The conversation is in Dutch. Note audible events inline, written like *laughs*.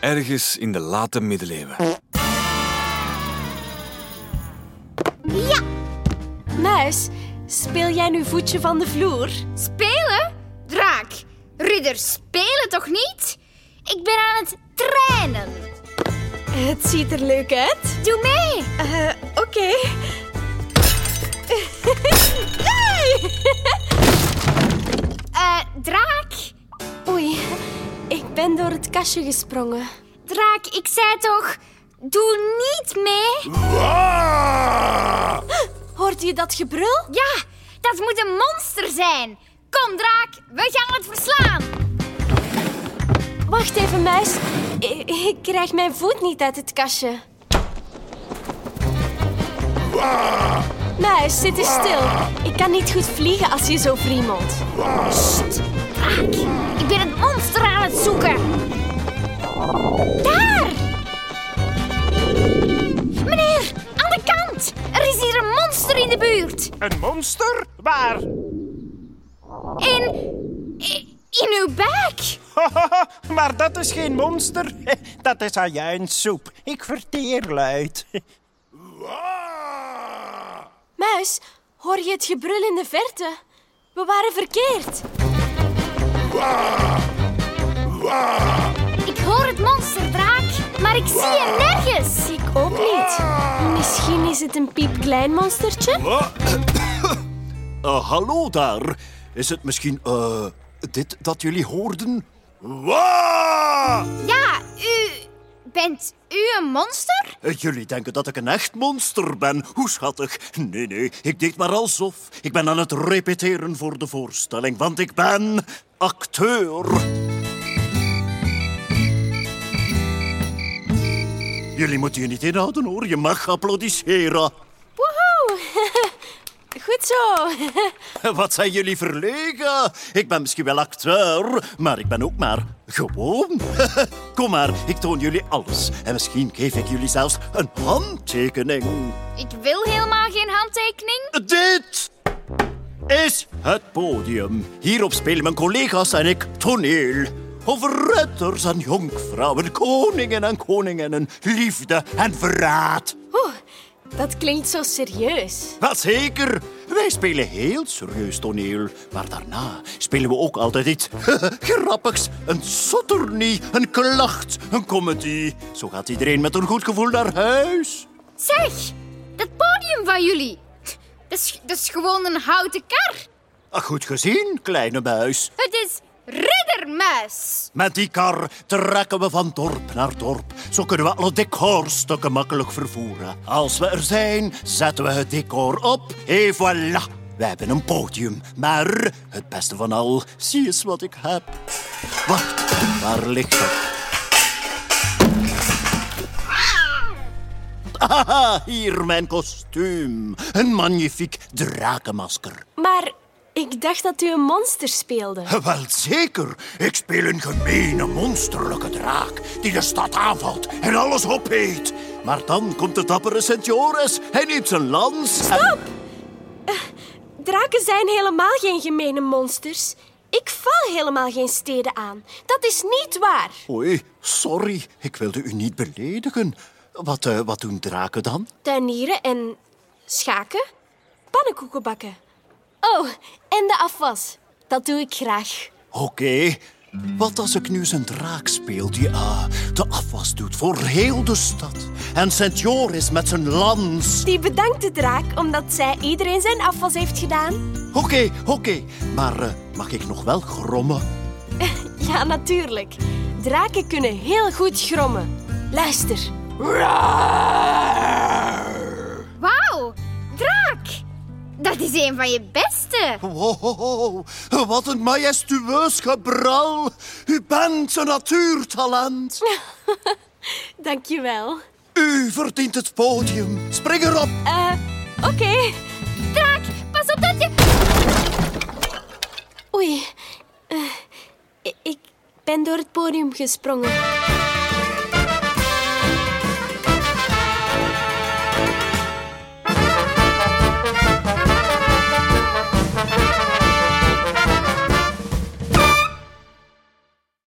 ergens in de late middeleeuwen. Ja, Muis, speel jij nu voetje van de vloer? spelen? Draak, ridder, spelen toch niet? Ik ben aan het trainen. Het ziet er leuk uit. Doe mee. Eh, Oké. *laughs* Eh, draak, ben door het kastje gesprongen. draak, ik zei toch, doe niet mee. Hoorde je dat gebrul? Ja, dat moet een monster zijn. Kom, draak, we gaan het verslaan. Wacht even, muis. Ik, ik krijg mijn voet niet uit het kastje. Muis, zit eens stil. Ik kan niet goed vliegen als je zo friemelt. Draak, ik ben het Daar! Meneer, aan de kant. Er is hier een monster in de buurt. Een monster? Waar? In... in, uw buik. *laughs* maar dat is geen monster. *laughs* Dat is ajuinsoep. Ik verteer luid. *laughs* Muis, hoor je het gebrul in de verte? We waren verkeerd. Ik zie hem nergens. Ik ook niet. Misschien is het een piepklein monstertje? *coughs* Eh, hallo daar. Is het misschien eh, dit dat jullie hoorden? Waa! Ja, u... Bent u een monster? Eh, Jullie denken dat ik een echt monster ben. Hoe schattig. Nee, nee, ik deed maar alsof. Ik ben aan het repeteren voor de voorstelling, want ik ben acteur. Jullie moeten je niet inhouden hoor, je mag applaudisseren. Woehoe. *laughs* Goed zo. *laughs* Wat zijn jullie verlegen? Ik ben misschien wel acteur, maar ik ben ook maar gewoon. *laughs* Kom maar, ik toon jullie alles. En misschien geef ik jullie zelfs een handtekening. Ik wil helemaal geen handtekening. Dit is het podium. Hierop spelen mijn collega's en ik toneel. Over ridders en jonkvrouwen, koningen en koninginnen, liefde en verraad. Oeh, dat klinkt zo serieus. Wel zeker, wij spelen heel serieus toneel. Maar daarna spelen we ook altijd iets *laughs* grappigs. Een sotternie, een klacht, een comedy. Zo gaat iedereen met een goed gevoel naar huis. Zeg, dat podium van jullie. Dat is, dat is gewoon een houten kar. Goed gezien, kleine buis. Het is riddermuis. Met die kar trekken we van dorp naar dorp. Zo kunnen we alle decorstukken makkelijk vervoeren. Als we er zijn, zetten we het decor op. Et voilà. We hebben een podium. Maar het beste van al, zie eens wat ik heb. Wacht, waar ligt dat? Haha, hier mijn kostuum. Een magnifiek drakenmasker. Maar ik dacht dat u een monster speelde. *laughs* Wel zeker. Ik speel een gemene, monsterlijke draak die de stad aanvalt en alles opeet. Maar dan komt de dappere Sint Joris. Hij neemt zijn lans. Stop! Draken zijn helemaal geen gemene monsters. Ik val helemaal geen steden aan. Dat is niet waar. Oei, sorry. Ik wilde u niet beledigen. Wat, eh, wat doen draken dan? Tuinieren en schaken. Pannenkoeken bakken. Oh, en de afwas. Dat doe ik graag. Oké. Wat als ik nu zijn draak speel die ah, de afwas doet voor heel de stad? En Sint Joris met zijn lans. Die bedankt de draak omdat zij iedereen zijn afwas heeft gedaan. Oké, oké. Maar eh, mag ik nog wel grommen? *laughs* Ja, natuurlijk. Draken kunnen heel goed grommen. Luister. Een van je beste. Wow, wat een majestueus gebral. U bent een natuurtalent. *laughs* Dankjewel. U verdient het podium. Spring erop. Eh, oké. Draak, pas op dat je... Oei. Eh, ik ben door het podium gesprongen.